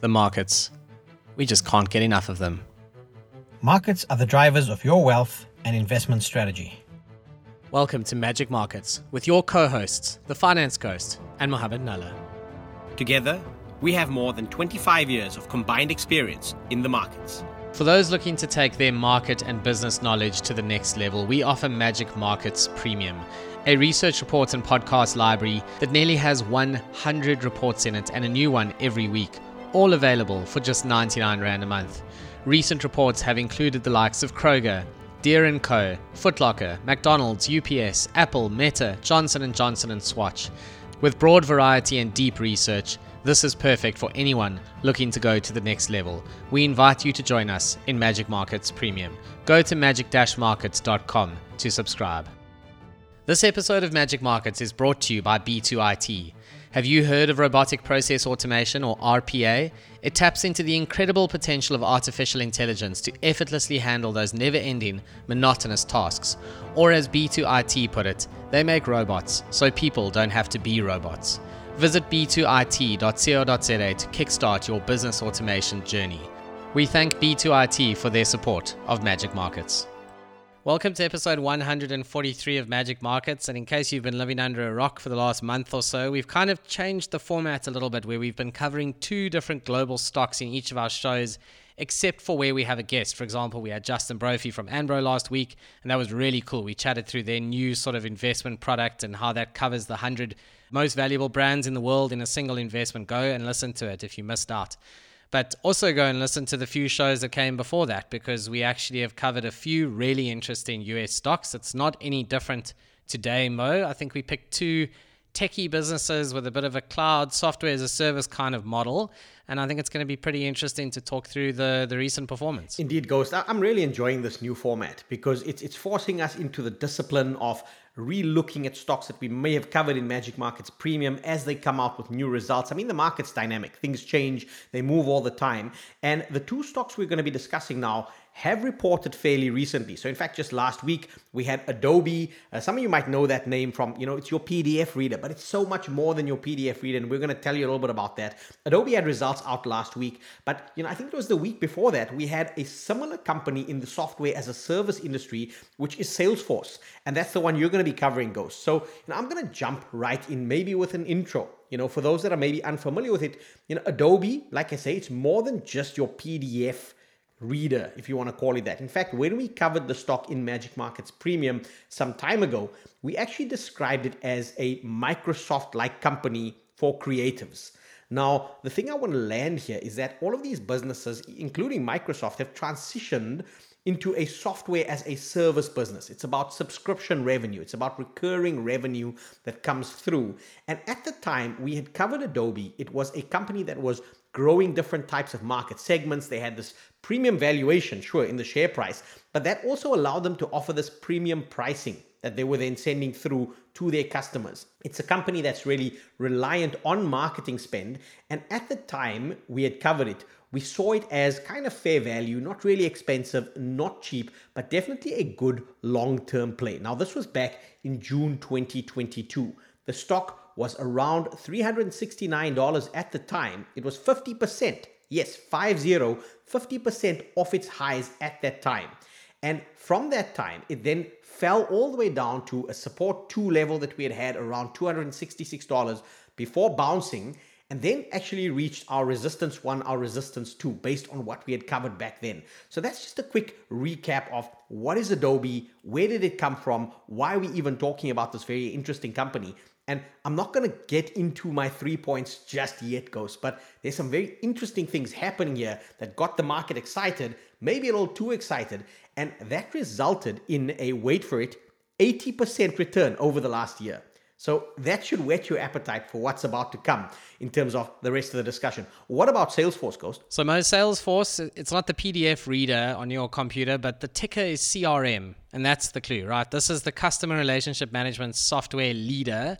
the markets. We just can't get enough of them. Markets are the drivers of your wealth and investment strategy. Welcome to Magic Markets with your co hosts, the Finance Ghost and Mohammed Nalla. Together, we have more than 25 years of combined experience in the markets. For those looking to take their market and business knowledge to the next level, we offer Magic Markets Premium, a research report and podcast library that nearly has 100 reports in it and a new one every week, all available for just 99 Rand a month. Recent reports have included the likes of Kroger, Deere & Co, Footlocker, McDonald's, UPS, Apple, Meta, Johnson & Johnson and Swatch. With broad variety and deep research, this is perfect for anyone looking to go to the next level. We invite you to join us in Magic Markets Premium. Go to magic-markets.com to subscribe. This episode of Magic Markets is brought to you by B2IT. Have you heard of robotic process automation or RPA? It taps into the incredible potential of artificial intelligence to effortlessly handle those never ending, monotonous tasks. Or, as B2IT put it, they make robots so people don't have to be robots. Visit b2it.co.za to kickstart your business automation journey. We thank B2IT for their support of Magic Markets. Welcome to episode 143 of Magic Markets. And in case you've been living under a rock for the last month or so, we've kind of changed the format a little bit where we've been covering two different global stocks in each of our shows, except for where we have a guest. For example, we had Justin Brophy from Anbro last week, and that was really cool. We chatted through their new sort of investment product and how that covers the 100 most valuable brands in the world in a single investment. Go and listen to it if you missed out. But also go and listen to the few shows that came before that because we actually have covered a few really interesting US stocks. It's not any different today, Mo. I think we picked two techie businesses with a bit of a cloud software as a service kind of model. And I think it's going to be pretty interesting to talk through the, the recent performance. Indeed, Ghost. I'm really enjoying this new format because it's, it's forcing us into the discipline of re-looking at stocks that we may have covered in Magic Markets Premium as they come out with new results. I mean, the market's dynamic. Things change. They move all the time. And the two stocks we're going to be discussing now have reported fairly recently. So, in fact, just last week we had Adobe. Uh, some of you might know that name from, you know, it's your PDF reader, but it's so much more than your PDF reader. And we're going to tell you a little bit about that. Adobe had results out last week, but, you know, I think it was the week before that we had a similar company in the software as a service industry, which is Salesforce. And that's the one you're going to be covering, Ghost. So, you know, I'm going to jump right in, maybe with an intro. You know, for those that are maybe unfamiliar with it, you know, Adobe, like I say, it's more than just your PDF reader, if you want to call it that. In fact, when we covered the stock in Magic Markets Premium some time ago, we actually described it as a Microsoft like company for creatives. Now, the thing I want to land here is that all of these businesses, including Microsoft, have transitioned into a software as a service business. It's about subscription revenue, it's about recurring revenue that comes through. And at the time we had covered Adobe, it was a company that was growing different types of market segments. They had this premium valuation, sure, in the share price, but that also allowed them to offer this premium pricing that they were then sending through to their customers. It's a company that's really reliant on marketing spend. And at the time we had covered it, we saw it as kind of fair value, not really expensive, not cheap, but definitely a good long term play. Now, this was back in June 2022. The stock was around $369 at the time. It was 50%, yes, 50, 50% off its highs at that time. And from that time, it then fell all the way down to a support two level that we had had around $266 before bouncing and then actually reached our resistance one, our resistance two, based on what we had covered back then. So that's just a quick recap of what is Adobe, where did it come from, why are we even talking about this very interesting company. And I'm not going to get into my three points just yet, Ghost, but there's some very interesting things happening here that got the market excited, maybe a little too excited, and that resulted in a wait for it 80% return over the last year. So that should whet your appetite for what's about to come in terms of the rest of the discussion. What about Salesforce, Ghost? So most Salesforce, it's not the PDF reader on your computer, but the ticker is CRM, and that's the clue, right? This is the customer relationship management software leader.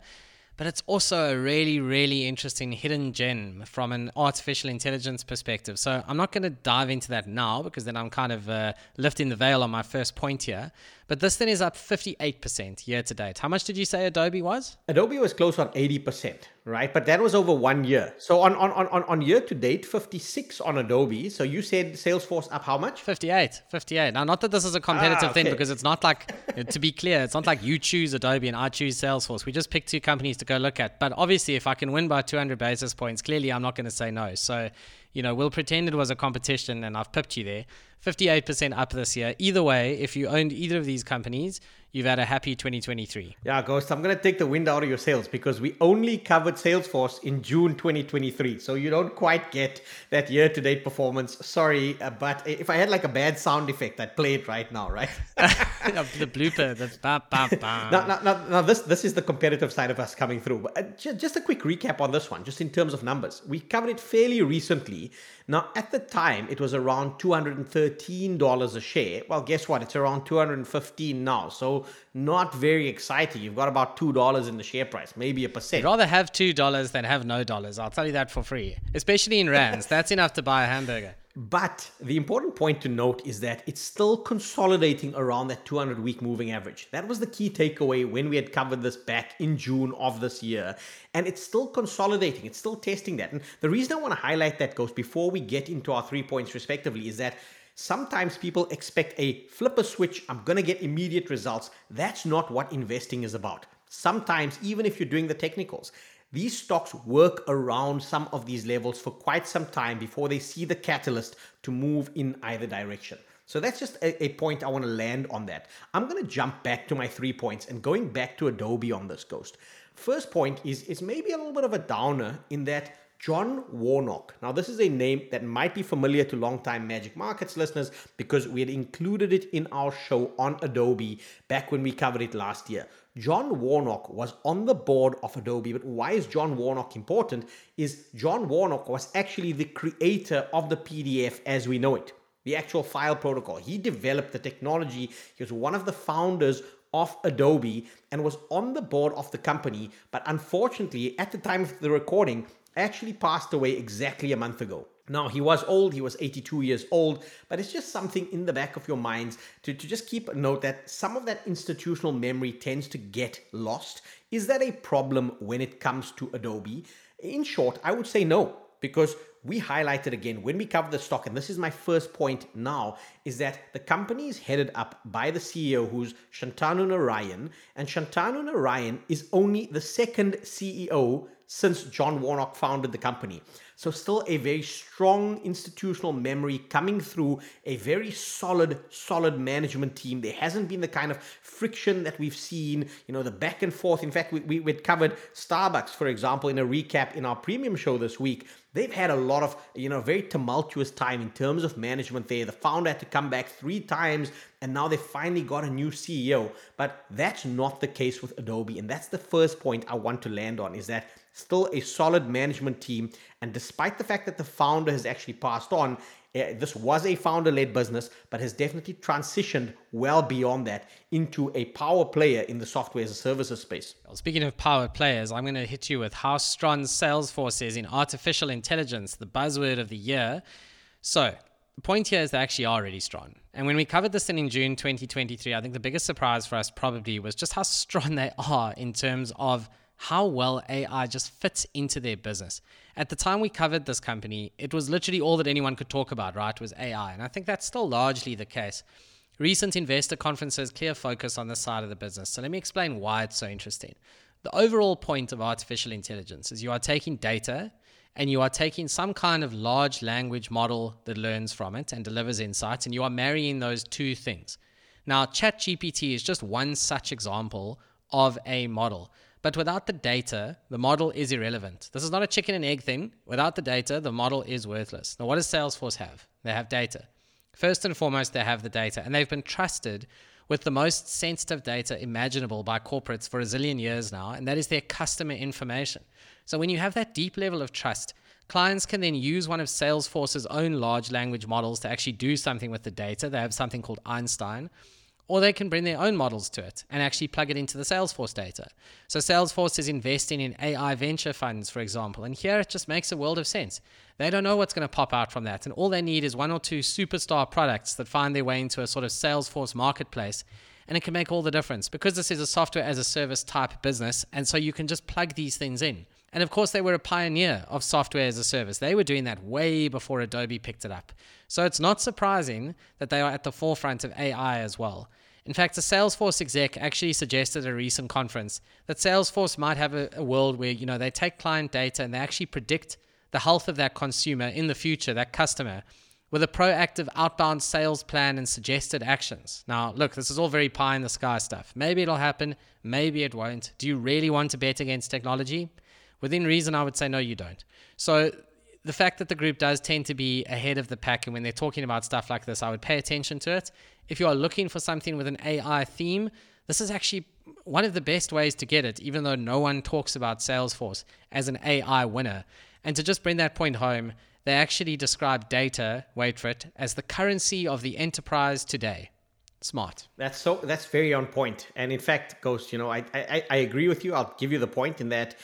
But it's also a really, really interesting hidden gem from an artificial intelligence perspective. So I'm not going to dive into that now because then I'm kind of uh, lifting the veil on my first point here. But this thing is up 58% year to date. How much did you say Adobe was? Adobe was close on 80%, right? But that was over one year. So on, on, on, on year to date, 56 on Adobe. So you said Salesforce up how much? 58. 58. Now, not that this is a competitive ah, okay. thing because it's not like, to be clear, it's not like you choose Adobe and I choose Salesforce. We just pick two companies to go look at. But obviously, if I can win by 200 basis points, clearly I'm not going to say no. So, you know, we'll pretend it was a competition and I've pipped you there. 58% up this year. Either way, if you owned either of these companies, you've had a happy 2023. Yeah, Ghost, I'm going to take the wind out of your sails because we only covered Salesforce in June 2023. So you don't quite get that year to date performance. Sorry, uh, but if I had like a bad sound effect, I'd play it right now, right? the blooper. The ba, ba, ba. Now, now, now, now, this, this is the competitive side of us coming through. But uh, just a quick recap on this one, just in terms of numbers. We covered it fairly recently. Now, at the time, it was around $213 a share. Well, guess what? It's around 215 now. So not very exciting. You've got about $2 in the share price, maybe a percent. I'd rather have $2 than have no dollars. I'll tell you that for free, especially in rands. That's enough to buy a hamburger. But the important point to note is that it's still consolidating around that 200 week moving average. That was the key takeaway when we had covered this back in June of this year. And it's still consolidating, it's still testing that. And the reason I want to highlight that goes before we get into our three points respectively is that sometimes people expect a flip a switch, I'm going to get immediate results. That's not what investing is about. Sometimes, even if you're doing the technicals, these stocks work around some of these levels for quite some time before they see the catalyst to move in either direction. So that's just a, a point I want to land on that. I'm going to jump back to my three points and going back to Adobe on this ghost. First point is, is maybe a little bit of a downer in that John Warnock. Now, this is a name that might be familiar to longtime Magic Markets listeners because we had included it in our show on Adobe back when we covered it last year. John Warnock was on the board of Adobe, but why is John Warnock important? Is John Warnock was actually the creator of the PDF as we know it, the actual file protocol. He developed the technology. He was one of the founders of Adobe and was on the board of the company, but unfortunately, at the time of the recording, actually passed away exactly a month ago. Now, he was old, he was 82 years old, but it's just something in the back of your minds to, to just keep a note that some of that institutional memory tends to get lost. Is that a problem when it comes to Adobe? In short, I would say no, because we highlighted again when we covered the stock, and this is my first point now, is that the company is headed up by the CEO who's Shantanu Narayan, and Shantanu Narayan is only the second CEO since John Warnock founded the company. So, still a very strong institutional memory coming through a very solid, solid management team. There hasn't been the kind of friction that we've seen, you know, the back and forth. In fact, we, we, we covered Starbucks, for example, in a recap in our premium show this week. They've had a lot of, you know, very tumultuous time in terms of management there. The founder had to come back three times and now they finally got a new CEO. But that's not the case with Adobe. And that's the first point I want to land on is that still a solid management team. And despite the fact that the founder has actually passed on, uh, this was a founder led business, but has definitely transitioned well beyond that into a power player in the software as a services space. Well, speaking of power players, I'm going to hit you with how strong Salesforce is in artificial intelligence, the buzzword of the year. So, the point here is they actually are really strong. And when we covered this in June 2023, I think the biggest surprise for us probably was just how strong they are in terms of how well AI just fits into their business. At the time we covered this company, it was literally all that anyone could talk about, right? Was AI. And I think that's still largely the case. Recent investor conferences clear focus on this side of the business. So let me explain why it's so interesting. The overall point of artificial intelligence is you are taking data and you are taking some kind of large language model that learns from it and delivers insights, and you are marrying those two things. Now, ChatGPT is just one such example of a model. But without the data, the model is irrelevant. This is not a chicken and egg thing. Without the data, the model is worthless. Now, what does Salesforce have? They have data. First and foremost, they have the data, and they've been trusted with the most sensitive data imaginable by corporates for a zillion years now, and that is their customer information. So, when you have that deep level of trust, clients can then use one of Salesforce's own large language models to actually do something with the data. They have something called Einstein or they can bring their own models to it and actually plug it into the Salesforce data. So Salesforce is investing in AI venture funds, for example, and here it just makes a world of sense. They don't know what's going to pop out from that, and all they need is one or two superstar products that find their way into a sort of Salesforce marketplace. And it can make all the difference because this is a software as a service type business. And so you can just plug these things in. And of course, they were a pioneer of software as a service. They were doing that way before Adobe picked it up. So it's not surprising that they are at the forefront of AI as well. In fact, a Salesforce exec actually suggested at a recent conference that Salesforce might have a, a, world where, you know, they take client data and they actually predict the health of that consumer in the future, that customer, with a proactive outbound sales plan and suggested actions. Now, look, this is all very pie in the sky stuff. Maybe it'll happen, maybe it won't. Do you really want to bet against technology? Within reason, I would say no, you don't. So the fact that the group does tend to be ahead of the pack, and when they're talking about stuff like this, I would pay attention to it. If you are looking for something with an AI theme, this is actually one of the best ways to get it, even though no one talks about Salesforce as an AI winner. And to just bring that point home, they actually describe data, wait for it, as the currency of the enterprise today. Smart. That's so. That's very on point. And in fact, Ghost, you know, I I, I agree with you. I'll give you the point in that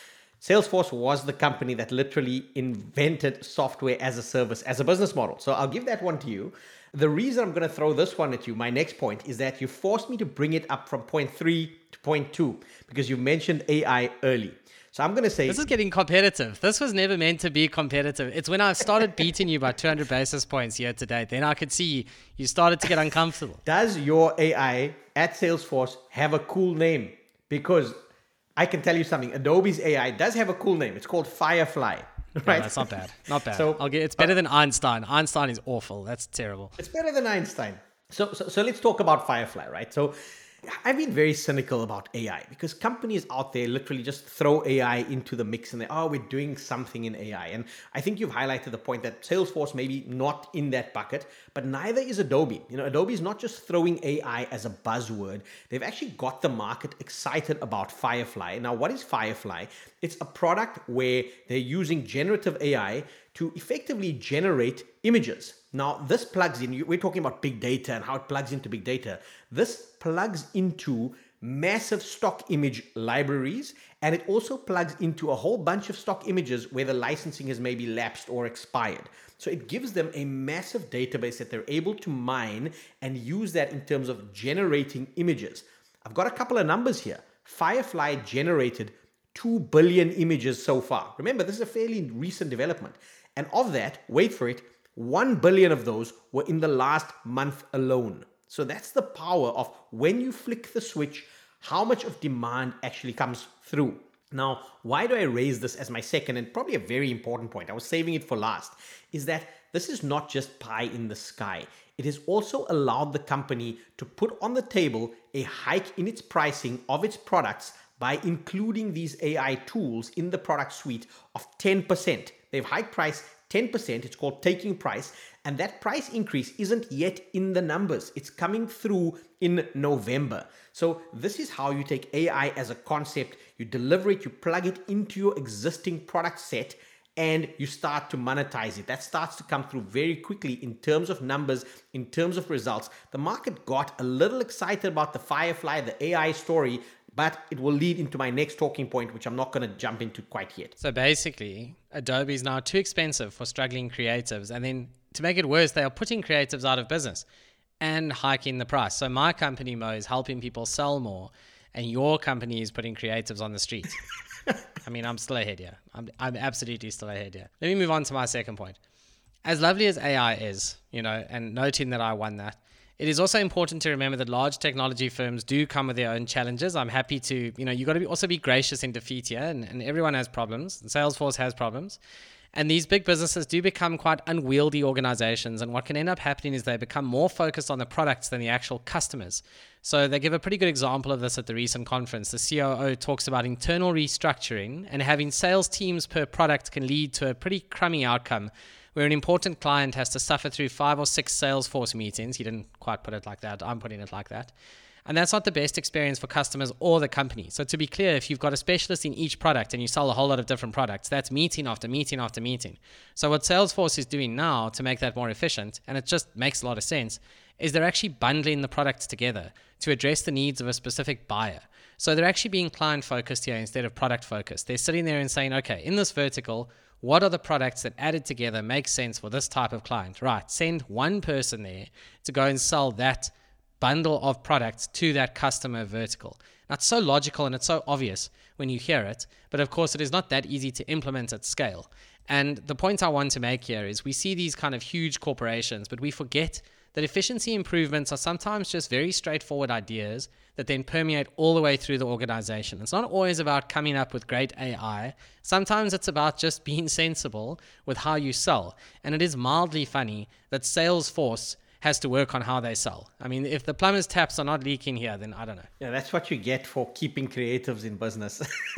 Salesforce was the company that literally invented software as a service, as a business model. So I'll give that one to you. The reason I'm going to throw this one at you, my next point, is that you forced me to bring it up from point three to point two because you mentioned AI early. So I'm going to say this is getting competitive. This was never meant to be competitive. It's when I started beating you by 200 basis points here today, then I could see you started to get uncomfortable. Does your AI at Salesforce have a cool name? Because I can tell you something. Adobe's AI does have a cool name. It's called Firefly. Right? No, that's not bad. Not bad. So I'll get. It's better uh, than Einstein. Einstein is awful. That's terrible. It's better than Einstein. So, so, so let's talk about Firefly, right? So I've been very cynical about AI because companies out there literally just throw AI into the mix and they, oh, we're doing something in AI. And I think you've highlighted the point that Salesforce maybe not in that bucket, but neither is Adobe. You know, Adobe is not just throwing AI as a buzzword. They've actually got the market excited about Firefly. Now, what is Firefly? It's a product where they're using generative AI to effectively generate images. Now, this plugs in, we're talking about big data and how it plugs into big data. This plugs into massive stock image libraries and it also plugs into a whole bunch of stock images where the licensing has maybe lapsed or expired. So it gives them a massive database that they're able to mine and use that in terms of generating images. I've got a couple of numbers here. Firefly generated 2 billion images so far. Remember, this is a fairly recent development. And of that, wait for it, 1 billion of those were in the last month alone. So that's the power of when you flick the switch, how much of demand actually comes through. Now, why do I raise this as my second and probably a very important point? I was saving it for last. Is that this is not just pie in the sky. It has also allowed the company to put on the table a hike in its pricing of its products by including these AI tools in the product suite of 10%. They've hiked price 10%. It's called taking price. And that price increase isn't yet in the numbers. It's coming through in November. So, this is how you take AI as a concept, you deliver it, you plug it into your existing product set, and you start to monetize it. That starts to come through very quickly in terms of numbers, in terms of results. The market got a little excited about the Firefly, the AI story, but it will lead into my next talking point, which I'm not going to jump into quite yet. So basically, Adobe is now too expensive for struggling creatives. And then to make it worse, they are putting creatives out of business and hiking the price. So my company, Mo, is helping people sell more, and your company is putting creatives on the street. I mean, I'm still ahead here. I'm, I'm absolutely still ahead here. Let me move on to my second point. As lovely as AI is, you know, and noting that I won that, it is also important to remember that large technology firms do come with their own challenges. I'm happy to, you know, you've got to also be gracious in defeat here, and, and everyone has problems. Salesforce has problems. And these big businesses do become quite unwieldy organizations. And what can end up happening is they become more focused on the products than the actual customers. So they give a pretty good example of this at the recent conference. The COO talks about internal restructuring and having sales teams per product can lead to a pretty crummy outcome where an important client has to suffer through five or six Salesforce meetings. He didn't quite put it like that. I'm putting it like that. And that's not the best experience for customers or the company. So, to be clear, if you've got a specialist in each product and you sell a whole lot of different products, that's meeting after meeting after meeting. So, what Salesforce is doing now to make that more efficient, and it just makes a lot of sense, is they're actually bundling the products together to address the needs of a specific buyer. So they're actually being client focused here instead of product focused. They're sitting there and saying, okay, in this vertical, what are the products that added together make sense for this type of client? Right, send one person there to go and sell that bundle of products to that customer vertical. That's so logical and it's so obvious when you hear it, but of course, it is not that easy to implement at scale. And the point I want to make here is we see these kind of huge corporations, but we forget that efficiency improvements are sometimes just very straightforward ideas that then permeate all the way through the organization. It's not always about coming up with great AI. Sometimes it's about just being sensible with how you sell. And it is mildly funny that Salesforce has to work on how they sell. I mean, if the plumber's taps are not leaking here, then I don't know. Yeah, that's what you get for keeping creatives in business.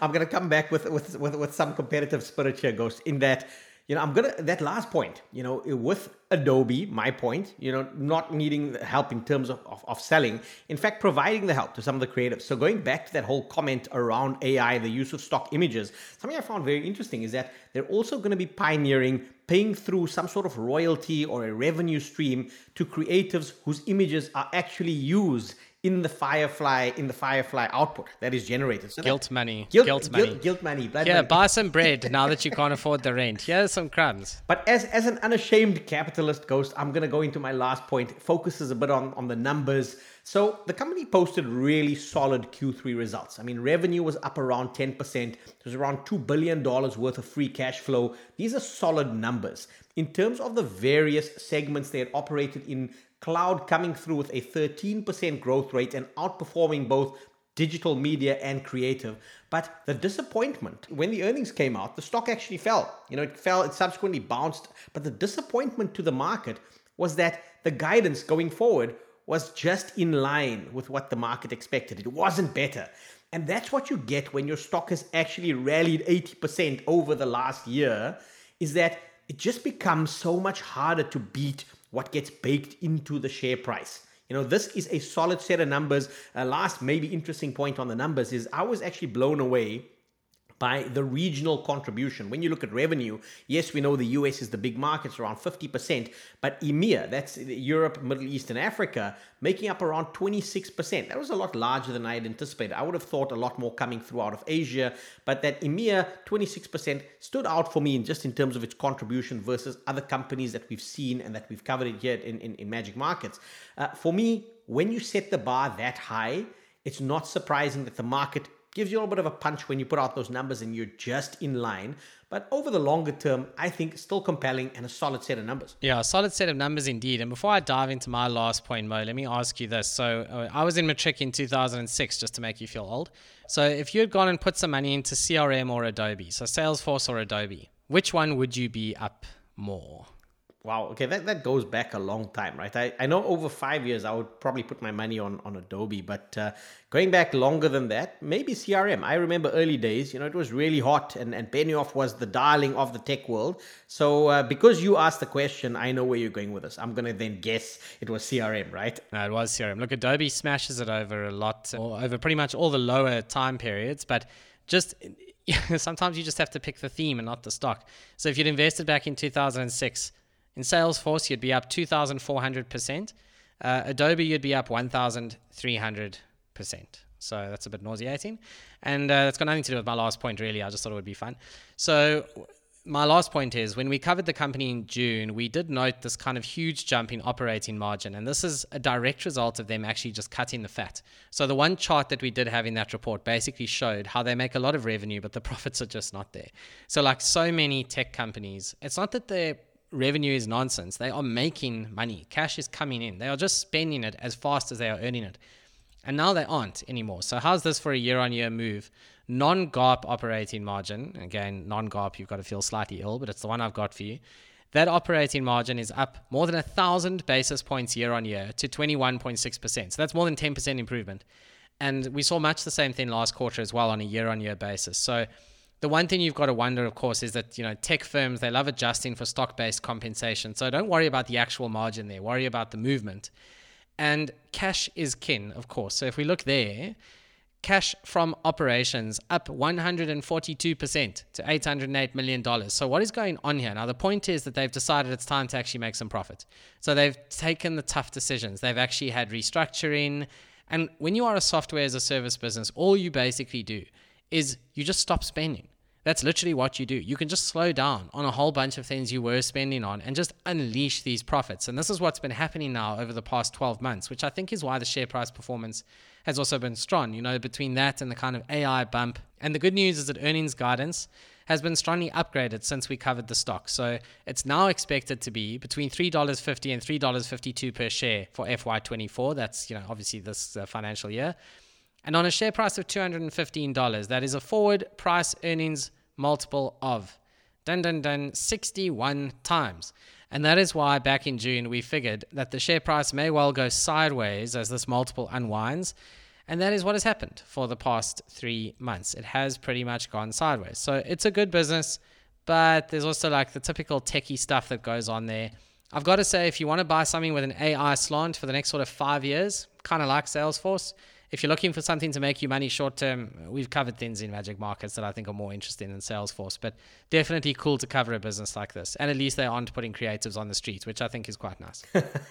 I'm gonna come back with, with with with some competitive spirit here, Ghost, in that you know, I'm gonna that last point, you know, with Adobe, my point, you know, not needing help in terms of, of, of, selling, in fact, providing the help to some of the creatives. So going back to that whole comment around AI, the use of stock images, something I found very interesting is that they're also going to be pioneering paying through some sort of royalty or a revenue stream to creatives whose images are actually used in the Firefly in the Firefly output that is generated. So guilt that, money. Guilt, guilt money. Guilt, guilt money. yeah, money. buy some bread now that you can't afford the rent. Here's some crumbs. But as as an unashamed capitalist ghost, I'm gonna go into my last point. Focuses a bit on on the numbers. So the company posted really solid Q3 results. I mean, revenue was up around 10%. There's around $2 billion worth of free cash flow. These are solid numbers. In terms of the various segments they had operated in cloud coming through with a 13% growth rate and outperforming both digital media and creative. But the disappointment when the earnings came out, the stock actually fell. You know, it fell, it subsequently bounced. But the disappointment to the market was that the guidance going forward was just in line with what the market expected. It wasn't better. And that's what you get when your stock has actually rallied 80% over the last year, is that it just becomes so much harder to beat what gets baked into the share price. You know, this is a solid set of numbers. Uh, last, maybe interesting point on the numbers is I was actually blown away by the regional contribution. When you look at revenue, yes, we know the US is the big market, it's around 50%, but EMEA, that's Europe, Middle East, and Africa, making up around 26%. That was a lot larger than I had anticipated. I would have thought a lot more coming through out of Asia, but that EMEA 26% stood out for me in just in terms of its contribution versus other companies that we've seen and that we've covered here in, in, in Magic Markets. Uh, for me, when you set the bar that high, it's not surprising that the market gives you a little bit of a punch when you put out those numbers and you're just in line. But over the longer term, I think still compelling and a solid set of numbers. Yeah, a solid set of numbers indeed. And before I dive into my last point, Mo, let me ask you this. So uh, I was in Matric in 2006, just to make you feel old. So if you had gone and put some money into CRM or Adobe, so Salesforce or Adobe, which one would you be up more? Wow. Okay, that, that goes back a long time, right? I, I know over five years I would probably put my money on, on Adobe, but uh, going back longer than that, maybe CRM. I remember early days, you know, it was really hot and, and Benioff was the darling of the tech world. So uh, because you asked the question, I know where you're going with this. I'm going to then guess it was CRM, right? No, it was CRM. Look, Adobe smashes it over a lot, or over pretty much all the lower time periods, but just sometimes you just have to pick the theme and not the stock. So if you'd invested back in 2006, in Salesforce, you'd be up 2,400%. Uh, Adobe, you'd be up 1,300%. So that's a bit nauseating. And uh, that's got nothing to do with my last point, really. I just thought it would be fun. So, my last point is when we covered the company in June, we did note this kind of huge jump in operating margin. And this is a direct result of them actually just cutting the fat. So, the one chart that we did have in that report basically showed how they make a lot of revenue, but the profits are just not there. So, like so many tech companies, it's not that they're revenue is nonsense. They are making money. Cash is coming in. They are just spending it as fast as they are earning it. And now they aren't anymore. So, how's this for a year on year move? Non GAAP operating margin, again, non GAAP, you've got to feel slightly ill, but it's the one I've got for you. That operating margin is up more than a thousand basis points year on year to 21.6%. So, that's more than 10% improvement. And we saw much the same thing last quarter as well on a year on year basis. So, the one thing you've got to wonder, of course, is that you know tech firms they love adjusting for stock-based compensation. So don't worry about the actual margin there. Worry about the movement. And cash is kin, of course. So if we look there, Cash from operations up 142% to $808 million. So, what is going on here? Now, the point is that they've decided it's time to actually make some profit. So, they've taken the tough decisions. They've actually had restructuring. And when you are a software as a service business, all you basically do is you just stop spending. That's literally what you do. You can just slow down on a whole bunch of things you were spending on and just unleash these profits. And this is what's been happening now over the past 12 months, which I think is why the share price performance has also been strong. You know, between that and the kind of AI bump. And the good news is that earnings guidance has been strongly upgraded since we covered the stock. So it's now expected to be between $3.50 and $3.52 per share for FY24. That's, you know, obviously this uh, financial year. And on a share price of $215, that is a forward price earnings multiple of dun dun dun 61 times. And that is why back in June we figured that the share price may well go sideways as this multiple unwinds. And that is what has happened for the past three months. It has pretty much gone sideways. So it's a good business, but there's also like the typical techie stuff that goes on there. I've got to say, if you want to buy something with an AI slant for the next sort of five years, kind of like Salesforce, if you're looking for something to make you money short term, we've covered things in Magic Markets that I think are more interesting than Salesforce, but definitely cool to cover a business like this. And at least they aren't putting creatives on the street, which I think is quite nice.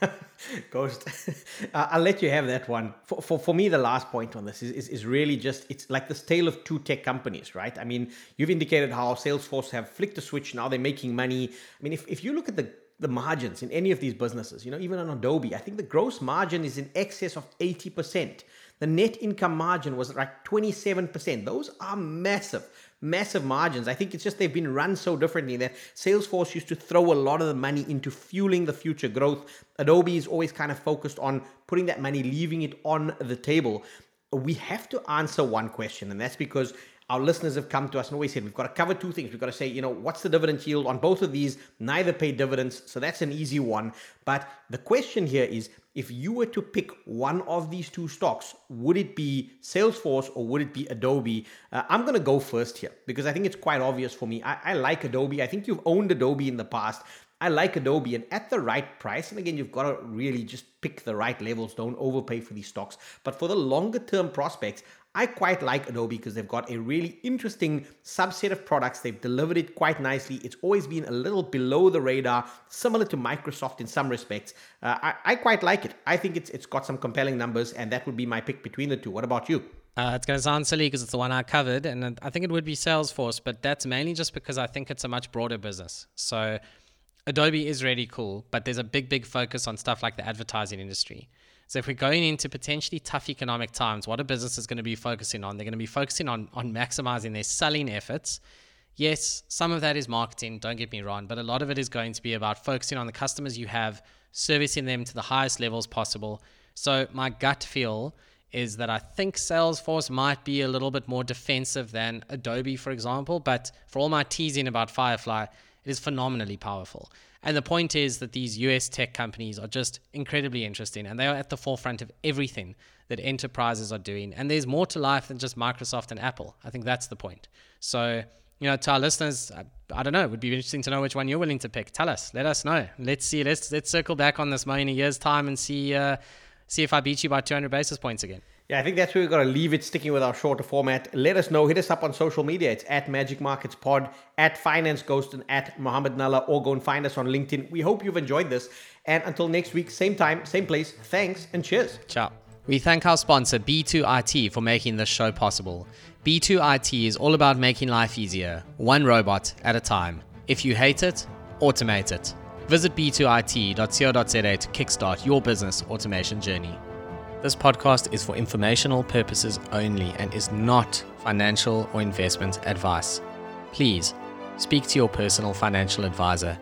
Ghost, I'll let you have that one. For, for, for me, the last point on this is, is, is really just it's like this tale of two tech companies, right? I mean, you've indicated how Salesforce have flicked the switch. Now they're making money. I mean, if, if you look at the the margins in any of these businesses, you know, even on Adobe, I think the gross margin is in excess of 80%. The net income margin was like 27%. Those are massive, massive margins. I think it's just they've been run so differently that Salesforce used to throw a lot of the money into fueling the future growth. Adobe is always kind of focused on putting that money, leaving it on the table. We have to answer one question, and that's because our listeners have come to us and always said we've got to cover two things. We've got to say, you know, what's the dividend yield on both of these? Neither pay dividends, so that's an easy one. But the question here is if you were to pick one of these two stocks, would it be Salesforce or would it be Adobe? Uh, I'm going to go first here because I think it's quite obvious for me. I, I like Adobe. I think you've owned Adobe in the past. I like Adobe and at the right price. And again, you've got to really just pick the right levels. Don't overpay for these stocks. But for the longer term prospects, I quite like Adobe because they've got a really interesting subset of products. They've delivered it quite nicely. It's always been a little below the radar, similar to Microsoft in some respects. Uh, I, I, quite like it. I think it's it's got some compelling numbers, and that would be my pick between the two. What about you? Uh, it's going to sound silly because it's the one I covered, and I think it would be Salesforce, but that's mainly just because I think it's a much broader business. So Adobe is really cool, but there's a big, big focus on stuff like the advertising industry. So if we're going into potentially tough economic times, what a business is going to be focusing on? They're going to be focusing on on maximizing their selling efforts. Yes, some of that is marketing, don't get me wrong, but a lot of it is going to be about focusing on the customers you have, servicing them to the highest levels possible. So my gut feel is that I think Salesforce might be a little bit more defensive than Adobe, for example. But for all my teasing about Firefly, it is phenomenally powerful. And the point is that these US tech companies are just incredibly interesting and they are at the forefront of everything that enterprises are doing. And there's more to life than just Microsoft and Apple. I think that's the point. So, you know, to our listeners, I, I don't know, it would be interesting to know which one you're willing to pick. Tell us, let us know. Let's see, let's let's circle back on this money in a year's time and see uh, see if I beat you by 200 basis points again. Yeah, I think that's where we're going to leave it, sticking with our shorter format. Let us know. Hit us up on social media. It's at Magic Markets Pod, at Finance Ghost, and at Mohammed Nalla, or go and find us on LinkedIn. We hope you've enjoyed this. And until next week, same time, same place, thanks and cheers. Ciao. We thank our sponsor, B2IT, for making this show possible. B2IT is all about making life easier, one robot at a time. If you hate it, automate it. Visit b2it.co.za to kickstart your business automation journey. This podcast is for informational purposes only and is not financial or investment advice. Please speak to your personal financial advisor